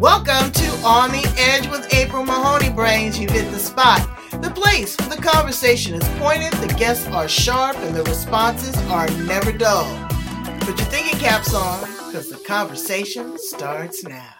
Welcome to On the Edge with April Mahoney Brains. You've hit the spot. The place where the conversation is pointed, the guests are sharp, and the responses are never dull. Put your thinking caps on, because the conversation starts now.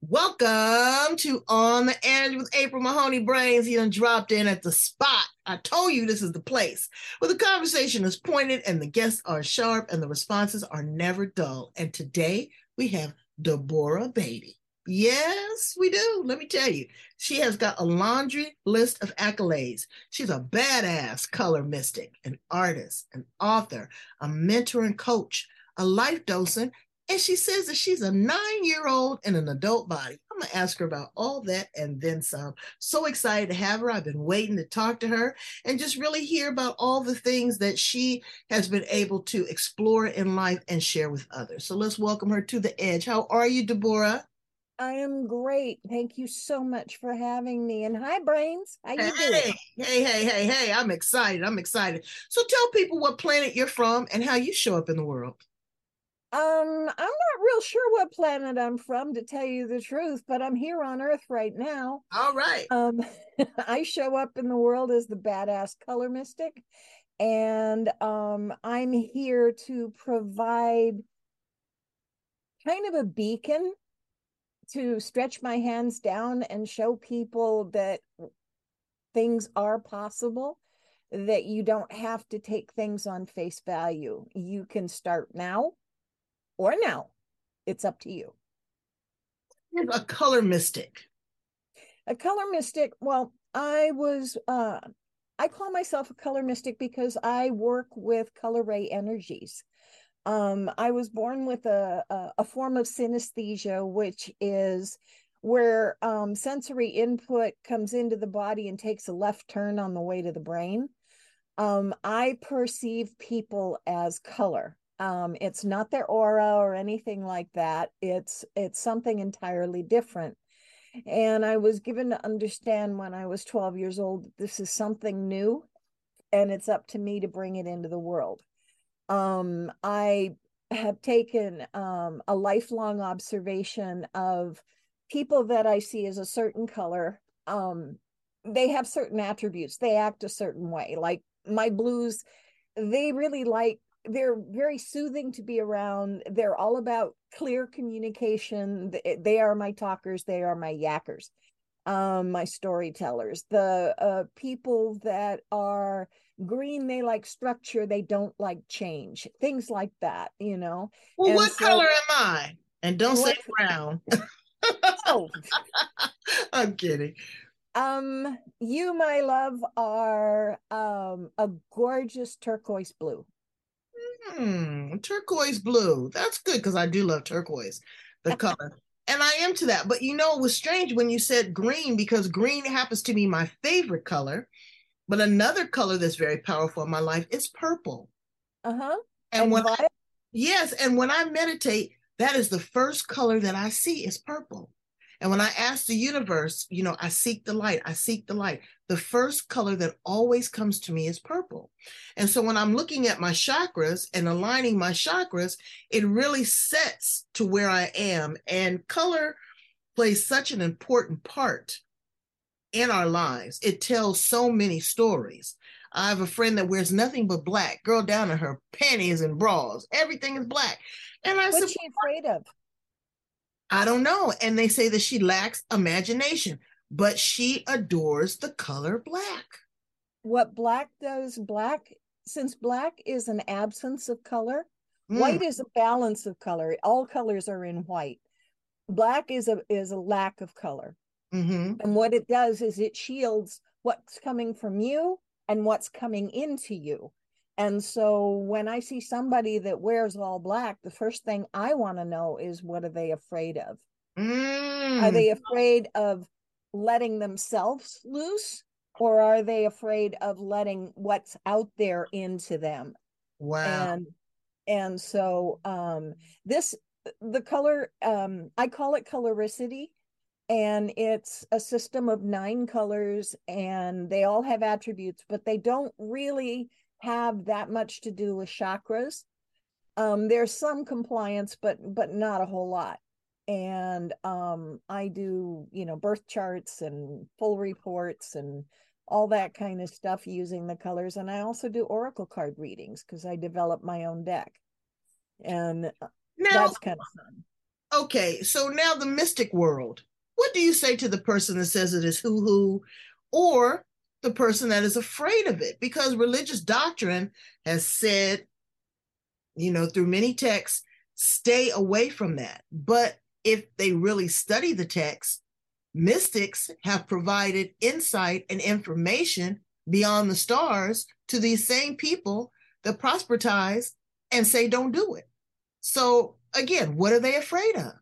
Welcome to On the Edge with April Mahoney Brains. He done dropped in at the spot. I told you this is the place where the conversation is pointed and the guests are sharp and the responses are never dull. And today we have Deborah Beatty. Yes, we do. Let me tell you, she has got a laundry list of accolades. She's a badass color mystic, an artist, an author, a mentor and coach, a life docent, and she says that she's a nine year old in an adult body. I'm going to ask her about all that and then some. So excited to have her. I've been waiting to talk to her and just really hear about all the things that she has been able to explore in life and share with others. So let's welcome her to the edge. How are you, Deborah? I am great. Thank you so much for having me. And hi, Brains. How you hey, doing? Hey, hey, hey, hey. I'm excited. I'm excited. So tell people what planet you're from and how you show up in the world. Um, I'm not real sure what planet I'm from to tell you the truth, but I'm here on Earth right now. All right. Um, I show up in the world as the badass color mystic, and um, I'm here to provide kind of a beacon to stretch my hands down and show people that things are possible that you don't have to take things on face value. You can start now or now. It's up to you. A color mystic. A color mystic. Well, I was uh I call myself a color mystic because I work with color ray energies. Um, I was born with a, a, a form of synesthesia, which is where um, sensory input comes into the body and takes a left turn on the way to the brain. Um, I perceive people as color. Um, it's not their aura or anything like that. It's it's something entirely different. And I was given to understand when I was 12 years old, this is something new, and it's up to me to bring it into the world. Um, I have taken um, a lifelong observation of people that I see as a certain color. Um, they have certain attributes. They act a certain way. Like my blues, they really like they're very soothing to be around. They're all about clear communication. They are my talkers, they are my yackers, um, my storytellers. The uh, people that are green, they like structure, they don't like change, things like that, you know. Well, and what so, color am I? And don't what, say brown. oh, I'm kidding. Um, you, my love, are um a gorgeous turquoise blue. Hmm, turquoise blue. That's good because I do love turquoise, the color. And I am to that. But you know, it was strange when you said green because green happens to be my favorite color. But another color that's very powerful in my life is purple. Uh-huh. And, and when I, yes, and when I meditate, that is the first color that I see is purple. And when I ask the universe, you know, I seek the light, I seek the light. The first color that always comes to me is purple. And so when I'm looking at my chakras and aligning my chakras, it really sets to where I am. And color plays such an important part in our lives. It tells so many stories. I have a friend that wears nothing but black, girl down to her panties and bras. Everything is black. And I What's said, she afraid of? I don't know. And they say that she lacks imagination, but she adores the color black. What black does, black, since black is an absence of color, mm. white is a balance of color. All colors are in white. Black is a is a lack of color. Mm-hmm. And what it does is it shields what's coming from you and what's coming into you. And so when I see somebody that wears all black, the first thing I want to know is what are they afraid of? Mm. Are they afraid of letting themselves loose or are they afraid of letting what's out there into them? Wow. And and so um this the color um I call it coloricity and it's a system of nine colors and they all have attributes but they don't really have that much to do with chakras. Um, there's some compliance, but but not a whole lot. and um, I do, you know, birth charts and full reports and all that kind of stuff using the colors. And I also do oracle card readings because I develop my own deck, and now, that's kind of fun. Okay, so now the mystic world. What do you say to the person that says it is woo woo, or the person that is afraid of it? Because religious doctrine has said, you know, through many texts, stay away from that. But if they really study the text, mystics have provided insight and information beyond the stars to these same people that proselytize and say don't do it. So again, what are they afraid of?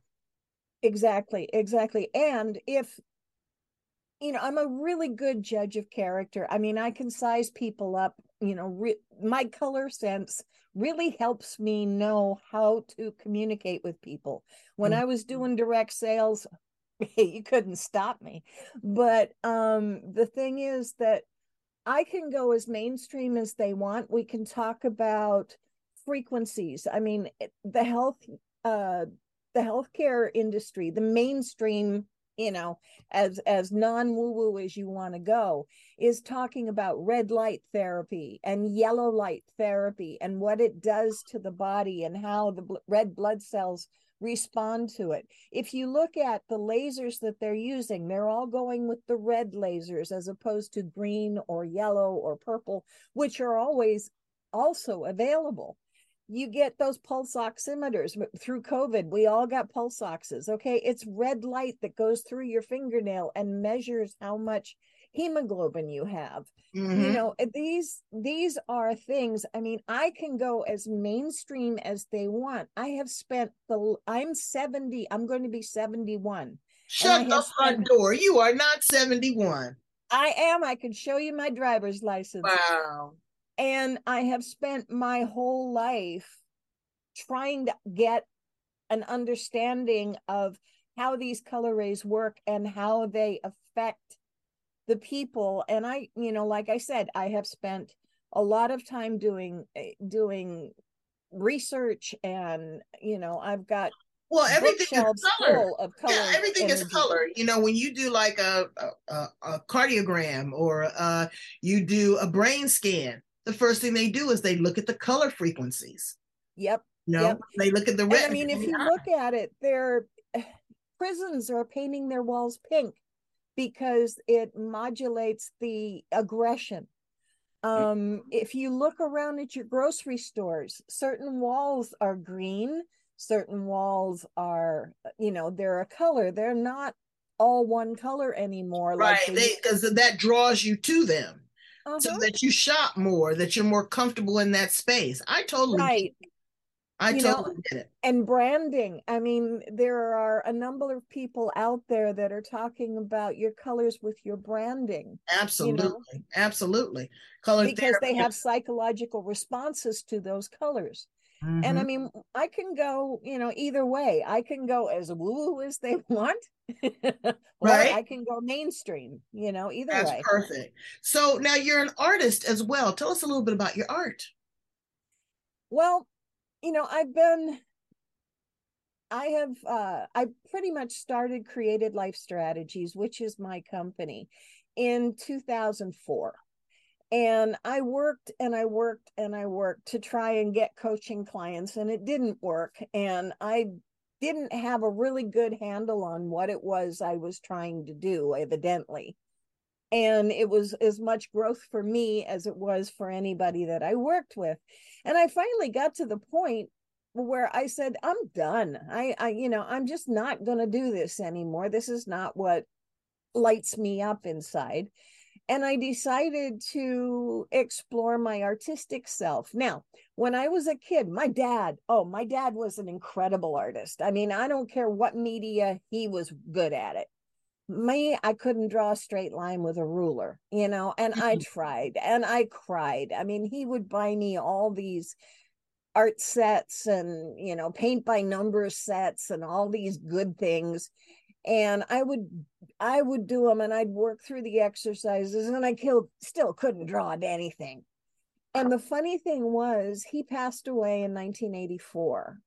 Exactly, exactly. And if you know, I'm a really good judge of character. I mean, I can size people up, you know, re- my color sense really helps me know how to communicate with people. When mm-hmm. I was doing direct sales, you couldn't stop me. But um the thing is that I can go as mainstream as they want. We can talk about frequencies. I mean, the health uh the healthcare industry, the mainstream you know as as non woo woo as you want to go is talking about red light therapy and yellow light therapy and what it does to the body and how the bl- red blood cells respond to it. If you look at the lasers that they're using they're all going with the red lasers as opposed to green or yellow or purple which are always also available you get those pulse oximeters through COVID. We all got pulse oxes. Okay. It's red light that goes through your fingernail and measures how much hemoglobin you have. Mm-hmm. You know, these these are things. I mean, I can go as mainstream as they want. I have spent the I'm 70, I'm going to be 71. Shut the front spent, door. You are not 71. I am. I can show you my driver's license. Wow. And I have spent my whole life trying to get an understanding of how these color rays work and how they affect the people and i you know like i said i have spent a lot of time doing eh, doing research and you know i've got well everything is color. of color yeah, everything energy. is color you know when you do like a a, a cardiogram or uh you do a brain scan the first thing they do is they look at the color frequencies. Yep. no, yep. they look at the red. I mean, if you look at it, their prisons are painting their walls pink because it modulates the aggression. Um, if you look around at your grocery stores, certain walls are green, certain walls are, you know, they're a color. They're not all one color anymore. Right, because like that draws you to them uh-huh. so that you shop more, that you're more comfortable in that space. I totally right. I you totally know, get it. And branding. I mean, there are a number of people out there that are talking about your colors with your branding. Absolutely. You know? Absolutely. Color because therapy. they have psychological responses to those colors. Mm-hmm. And I mm-hmm. mean, I can go, you know, either way. I can go as woo as they want, right? I can go mainstream, you know, either That's way. perfect. So now you're an artist as well. Tell us a little bit about your art. Well, you know, I've been I have uh I pretty much started Created Life Strategies, which is my company, in 2004 and i worked and i worked and i worked to try and get coaching clients and it didn't work. And i didn't have a really good handle on what it was i was trying to do evidently. And it was as much growth for me as it was for anybody that i worked with. And i finally got to the point where i said i'm done. I i you know i'm just not going to do this anymore. This is not what lights me up inside and I decided to explore my artistic self. Now, when I was a kid, my dad, oh, my dad was an incredible artist. I mean, I don't care what media, he was good at it. Me, I couldn't draw a straight line with a ruler, you know, and I mm-hmm. tried and I cried. I mean, he would buy me all these art sets and, you know, paint by number sets and all these good things and I would I would do them and I'd work through the exercises and I killed still couldn't draw anything. And the funny thing was he passed away in 1984.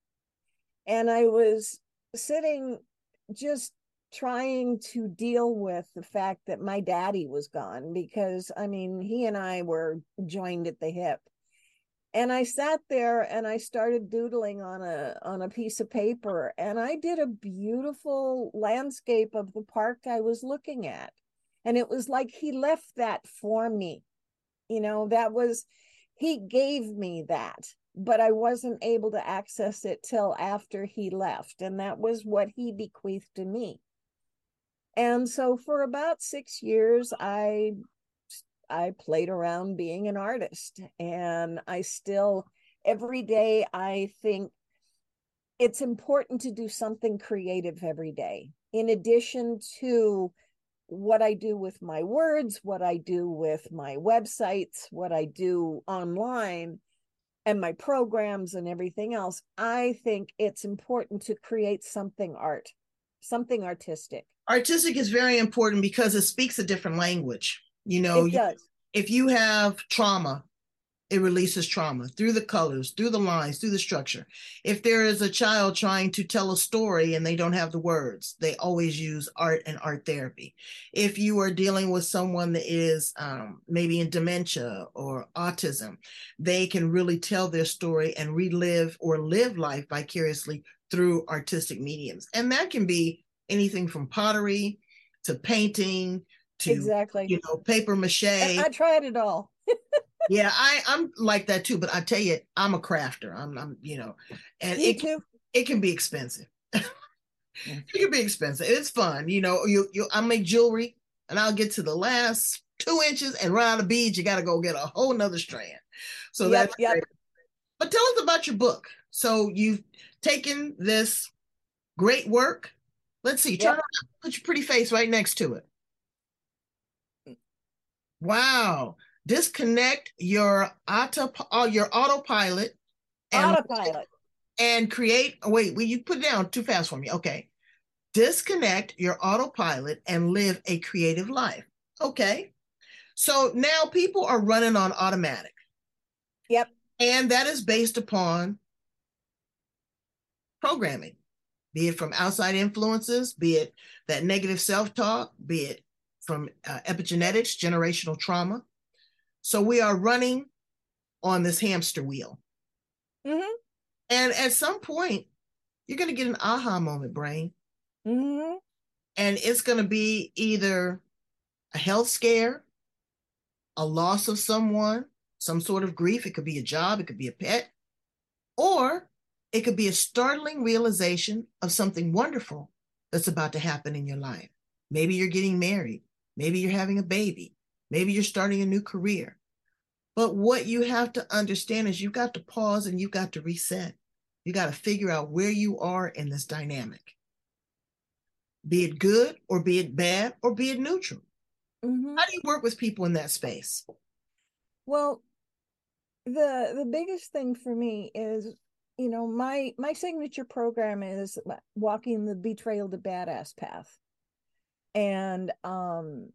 And I was sitting just trying to deal with the fact that my daddy was gone because I mean, he and I were joined at the hip. And I sat there and I started doodling on a on a piece of paper and I did a beautiful landscape of the park I was looking at. And it was like he left that for me. You know, that was he gave me that but I wasn't able to access it till after he left. And that was what he bequeathed to me. And so for about six years, I I played around being an artist. And I still every day I think it's important to do something creative every day. In addition to what I do with my words, what I do with my websites, what I do online, and my programs and everything else, I think it's important to create something art, something artistic. Artistic is very important because it speaks a different language. You know, if you have trauma it releases trauma through the colors, through the lines, through the structure. If there is a child trying to tell a story and they don't have the words, they always use art and art therapy. If you are dealing with someone that is um, maybe in dementia or autism, they can really tell their story and relive or live life vicariously through artistic mediums. And that can be anything from pottery to painting to exactly you know paper mache. I tried it all. yeah, I I'm like that too. But I tell you, I'm a crafter. I'm I'm you know, and Me it too. it can be expensive. it mm. can be expensive. It's fun, you know. You you I make jewelry, and I'll get to the last two inches and run out of beads. You got to go get a whole nother strand. So Yep, that's yep. great. But tell us about your book. So you've taken this great work. Let's see. Turn Yep. around. Put your pretty face right next to it. Wow. Disconnect your auto uh, your autopilot and Autopilot. and create oh, wait, will you put it down too fast for me? Okay. Disconnect your autopilot and live a creative life. Okay. So now people are running on automatic. Yep. And that is based upon programming, be it from outside influences, be it that negative self talk, be it from uh, epigenetics, generational trauma. So we are running on this hamster wheel. Mm-hmm. And at some point, you're going to get an aha moment, brain. Mm-hmm. And it's going to be either a health scare, a loss of someone, some sort of grief. It could be a job, it could be a pet, or it could be a startling realization of something wonderful that's about to happen in your life. Maybe you're getting married, maybe you're having a baby, maybe you're starting a new career. But what you have to understand is you've got to pause and you've got to reset. You got to figure out where you are in this dynamic, be it good or be it bad or be it neutral. Mm-hmm. How do you work with people in that space? Well, the the biggest thing for me is, you know, my my signature program is walking the betrayal to badass path. And um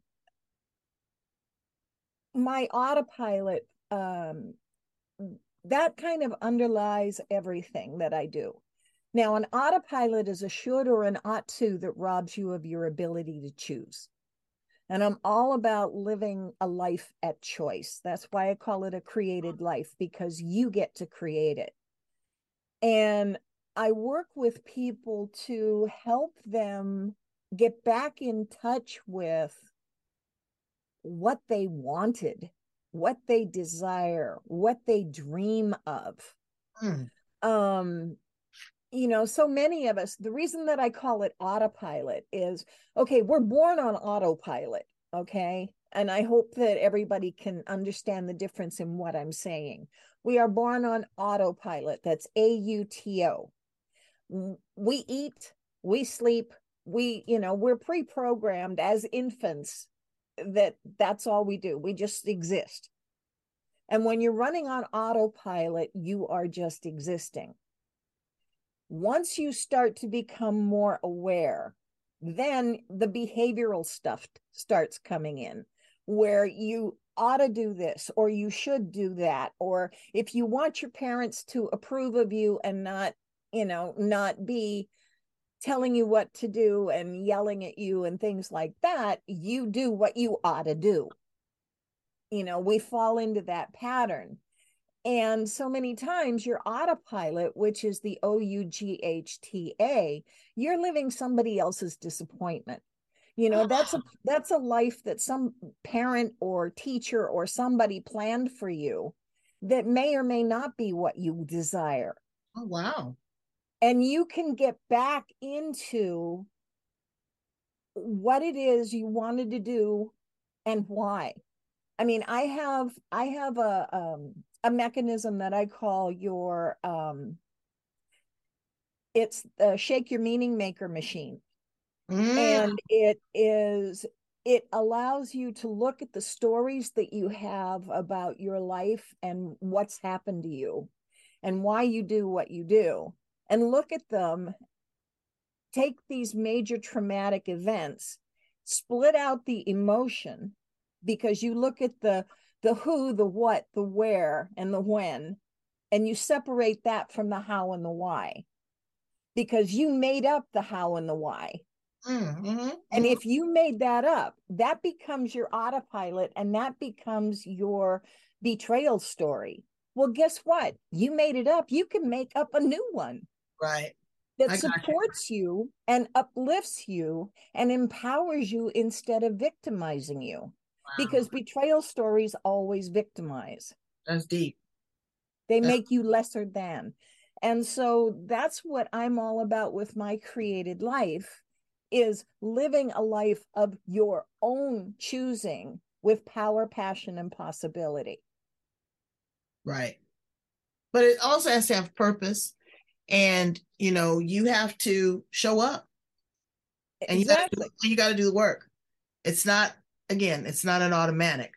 my autopilot um that kind of underlies everything that I do. Now, an autopilot is a should or an ought to that robs you of your ability to choose. And I'm all about living a life at choice. That's why I call it a created life because you get to create it. And I work with people to help them get back in touch with what they wanted, what they desire, what they dream of. Hmm. Um, you know, so many of us, the reason that I call it autopilot is okay, we're born on autopilot, okay? And I hope that everybody can understand the difference in what I'm saying. We are born on autopilot. That's A U T O. We eat, we sleep, we, you know, we're pre programmed as infants that that's all we do. We just exist. And when you're running on autopilot, you are just existing. Once you start to become more aware, then the behavioral stuff starts coming in where you ought to do this or you should do that or if you want your parents to approve of you and not you know not be telling you what to do and yelling at you and things like that. You do what you ought to do. You know, we fall into that pattern. And so many times your autopilot, which is the O U G H T A, you're living somebody else's disappointment. You know, that's a ah. that's a life that some parent or teacher or somebody planned for you that may or may not be what you desire. Oh wow. And you can get back into what it is you wanted to do and why. I mean, I have I have a um a mechanism that I call your um it's the shake your meaning maker machine. Mm. And it is it allows you to look at the stories that you have about your life and what's happened to you and why you do what you do and look at them take these major traumatic events split out the emotion because you look at the the who, the what, the where, and the when, and you separate that from the how and the why because you made up the how and the why. Mm-hmm. And mm-hmm. if you made that up, that becomes your autopilot and that becomes your betrayal story. Well, guess what? You made it up. You can make up a new one. Right. That supports you. you and uplifts you and empowers you instead of victimizing you because betrayal stories always victimize. That's deep. They make you lesser than. And so that's what I'm all about with my created life is living a life of your own choosing with power, passion and possibility. Right. But it also has to have purpose and you know, you have to show up. And exactly. you got to do the work. It's not again, it's not an automatic.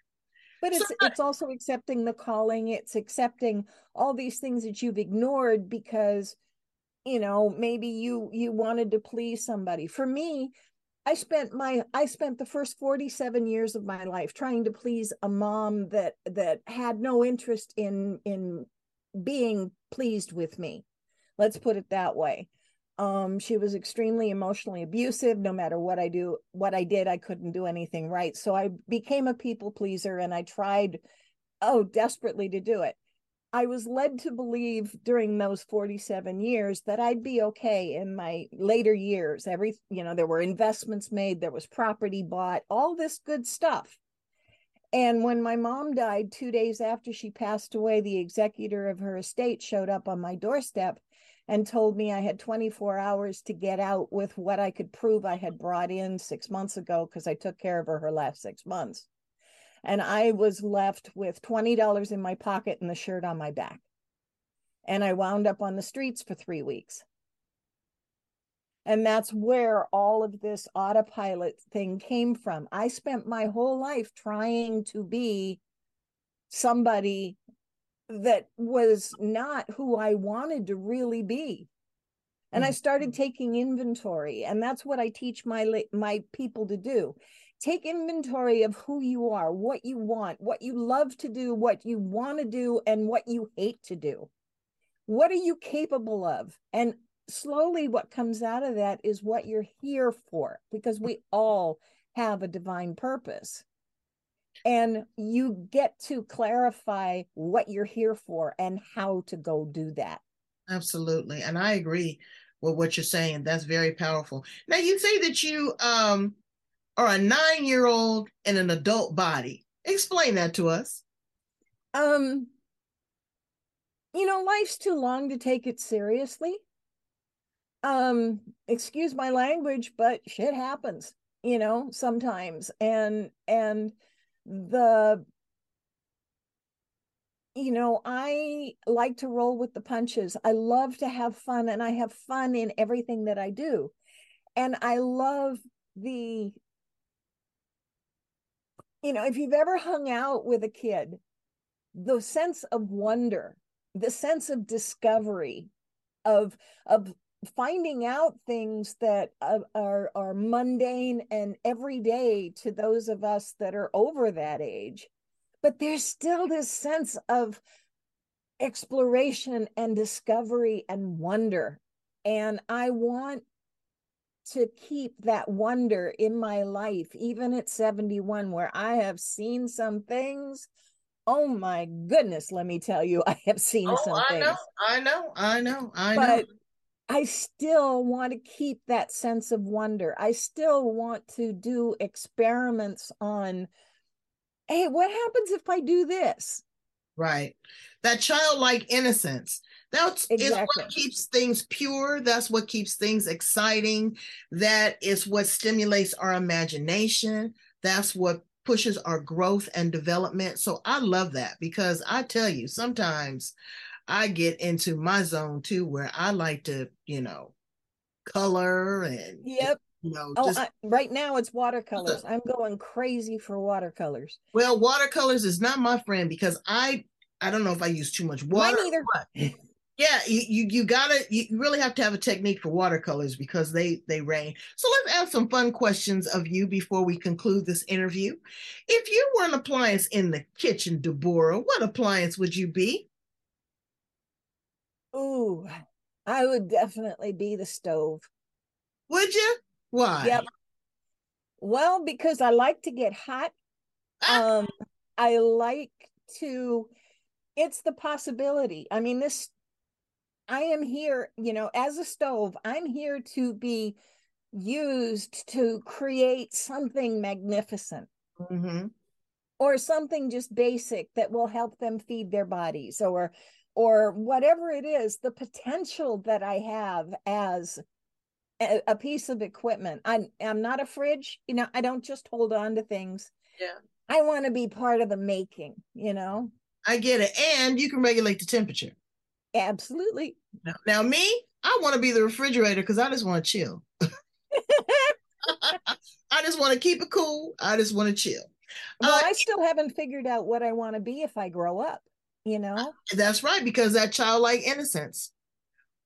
But it's it's also accepting the calling. It's accepting all these things that you've ignored because, you know, maybe you you wanted to please somebody. For me, I spent my I spent the first 47 years of my life trying to please a mom that that had no interest in in being pleased with me. Let's put it that way. Um, she was extremely emotionally abusive. No matter what I do, what I did, I couldn't do anything right. So I became a people pleaser and I tried, oh, desperately to do it. I was led to believe during those 47 years that I'd be okay in my later years. Every, you know, there were investments made, there was property bought, all this good stuff. And when my mom died two days after she passed away, the executor of her estate showed up on my doorstep and told me I had 24 hours to get out with what I could prove I had brought in six months ago because I took care of her her last six months. And I was left with $20 in my pocket and the shirt on my back. And I wound up on the streets for three weeks. And that's where all of this autopilot thing came from. I spent my whole life trying to be somebody that was not who I wanted to really be. And I started mm-hmm. taking inventory, and that's what I teach my my people to do. Take inventory of who you are, what you want, what you love to do, what you want to do, and what you hate to do. What are you capable of? And slowly, what comes out of that is what you're here for, because we all have a divine purpose and you get to clarify what you're here for and how to go do that. Absolutely and i agree with what you're saying that's very powerful. Now you say that you um are a nine year old in an adult body. Explain that to us. Um you know life's too long to take it seriously. Um excuse my language but shit happens you know sometimes and and the you know, I like to roll with the punches. I love to have fun and I have fun in everything that I do. And I love the, you know, if you've ever hung out with a kid, the sense of wonder, the sense of discovery, of, of finding out things that are are mundane and everyday to those of us that are over that age but there's still this sense of exploration and discovery and wonder and i want to keep that wonder in my life, even at 71, where I have seen some things. Oh my goodness, let me tell you, I have seen oh, some I things. Know, I know, I know, I but know. I still want to keep that sense of wonder. I still want to do experiments on, hey, what happens if I do this? Right. That childlike innocence. That's exactly. what keeps things pure. That's what keeps things exciting. That is what stimulates our imagination. That's what pushes our growth and development. So I love that because I tell you, sometimes I get into my zone too, where I like to, you know, color and yep. You know, oh, just, I, right now it's watercolors. I'm going crazy for watercolors. Well, watercolors is not my friend because I I don't know if I use too much water. Mine either. yeah, you, you you gotta you really have to have a technique for watercolors because they they rain. So let's ask some fun questions of you before we conclude this interview. If you were an appliance in the kitchen, Deborah, what appliance would you be? Ooh, I would definitely be the stove. Would you? Why? Yep. Well, because I like to get hot. Ah. Um, I like to. It's the possibility. I mean, this. I am here, you know, as a stove. I'm here to be used to create something magnificent. Mm-hmm. Or something just basic that will help them feed their bodies, or or whatever it is, the potential that I have as a, a piece of equipment. I'm I'm not a fridge, you know, I don't just hold on to things. Yeah. I want to be part of the making, you know. I get it. And you can regulate the temperature. Absolutely. Now, now me, I want to be the refrigerator because I just want to chill. I just want to keep it cool. I just want to chill. Well, uh, I still haven't figured out what I want to be if I grow up you know? That's right because that childlike innocence.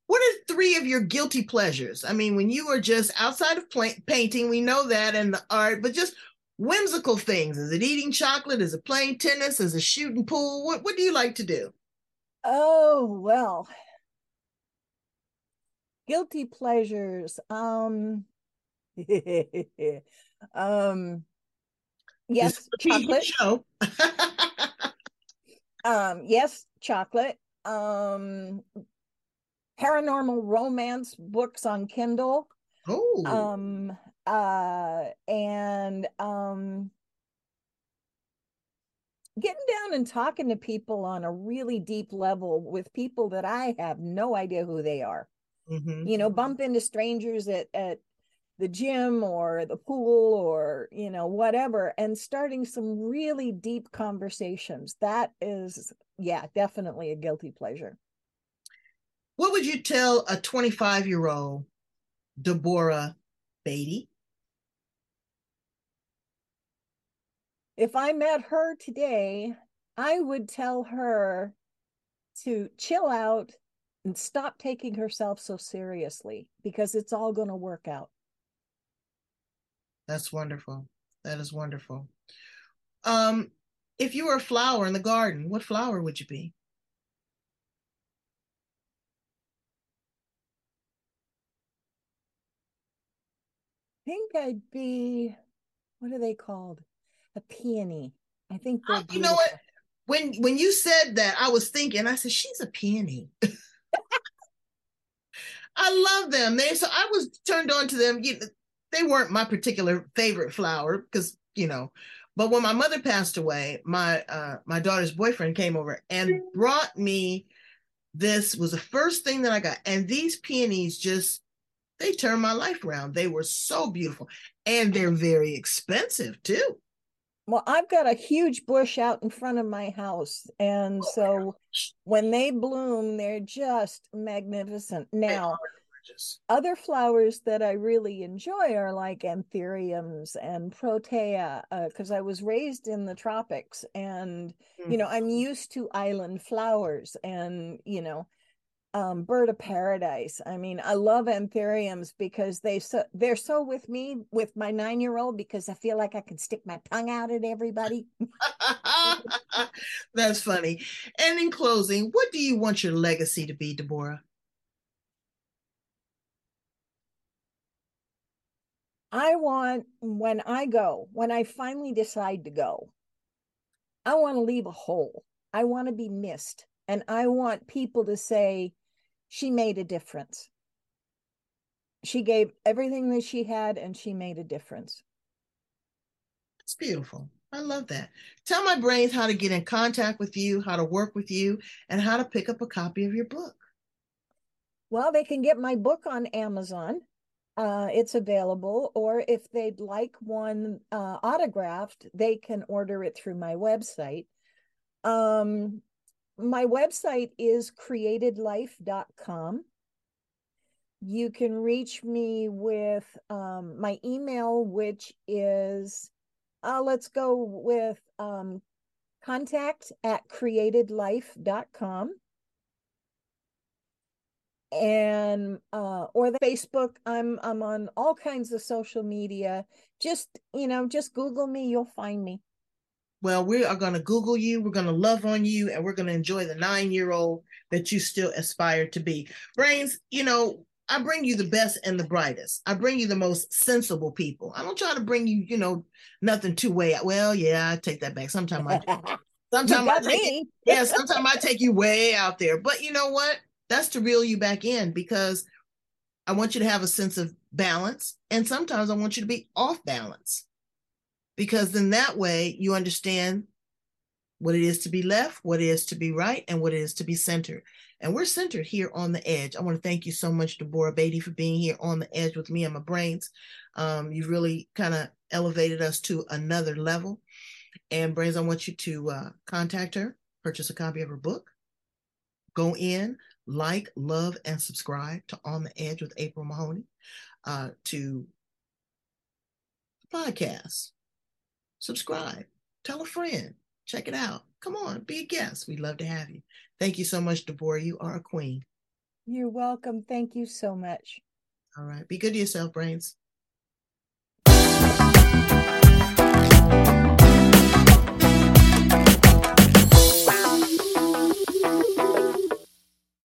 What are three of your guilty pleasures? I mean when you are just outside of painting we know that and the art but just whimsical things. Is it eating chocolate? Is it playing tennis? Is it shooting pool? What, what do you like to do? Oh well. Guilty pleasures um um yes chocolate um yes chocolate. Um paranormal romance books on kindle. Oh. Um uh and um getting down and talking to people on a really deep level with people that i have no idea who they are. Mm-hmm. you know bump into strangers at at the gym or the pool or you know whatever and starting some really deep conversations that is yeah definitely a guilty pleasure. What would you tell a 25 year old deborah beatty? If i met her today i would tell her to chill out and stop taking herself so seriously because it's all going to work out that's wonderful. That is wonderful. Um, if you were a flower in the garden, what flower would you be? I think I'd be what are they called? A peony. I think they're you know what? When when you said that, I was thinking, I said, she's a peony. I love them. They so I was turned on to them. You know, they weren't my particular favorite flower because you know but when my mother passed away my uh my daughter's boyfriend came over and brought me this was the first thing that i got and these peonies just they turned my life around. They were so beautiful and they're very expensive too. Well i've got a huge bush out in front of my house and oh, so when they bloom they're just magnificent. Now gorgeous. Other flowers that I really enjoy are like anthuriums and protea, because uh, I was raised in the tropics and, mm. you know, I'm mm-hmm. used to island flowers and, you know, um, bird of paradise. I mean, I love anthuriums because they so they're so with me with my nine year old because I feel like I can stick my tongue out at everybody. That's funny. And in closing, what do you want your legacy to be, Deborah? I want when I go, when I finally decide to go, I want to leave a hole. I want to be missed. And I want people to say, she made a difference. She gave everything that she had and she made a difference. It's beautiful. I love that. Tell my brains how to get in contact with you, how to work with you, and how to pick up a copy of your book. Well, they can get my book on Amazon. Uh, it's available, or if they'd like one uh, autographed, they can order it through my website. Um, my website is createdlife.com. You can reach me with um, my email, which is, uh, let's go with um, contact at createdlife.com and uh or the facebook i'm i'm on all kinds of social media. Just you know just google me you'll find me. Well we are going to google you we're going to love on you and we're going to enjoy the nine year old that you still aspire to be. Brains you know i bring you the best and the brightest. I bring you the most sensible people. I don't try to bring you you know nothing too way out. Well yeah i take that back. Sometimes i sometimes i take yeah sometimes i take you way out there. But you know what that's to reel you back in because I want you to have a sense of balance. And sometimes I want you to be off balance because then that way you understand what it is to be left, what it is to be right, and what it is to be centered. And we're centered here on the edge. I want to thank you so much, Deborah Beatty, for being here on the edge with me and my brains. Um, you've really kind of elevated us to another level. And Brains, I want you to uh, contact her, purchase a copy of her book, go in, like, love, and subscribe to On the Edge with April Mahoney, uh, to the podcast. Subscribe, tell a friend, check it out. Come on, be a guest. We'd love to have you. Thank you so much, Deborah. You are a queen. You're welcome. Thank you so much. All right. Be good to yourself, Brains.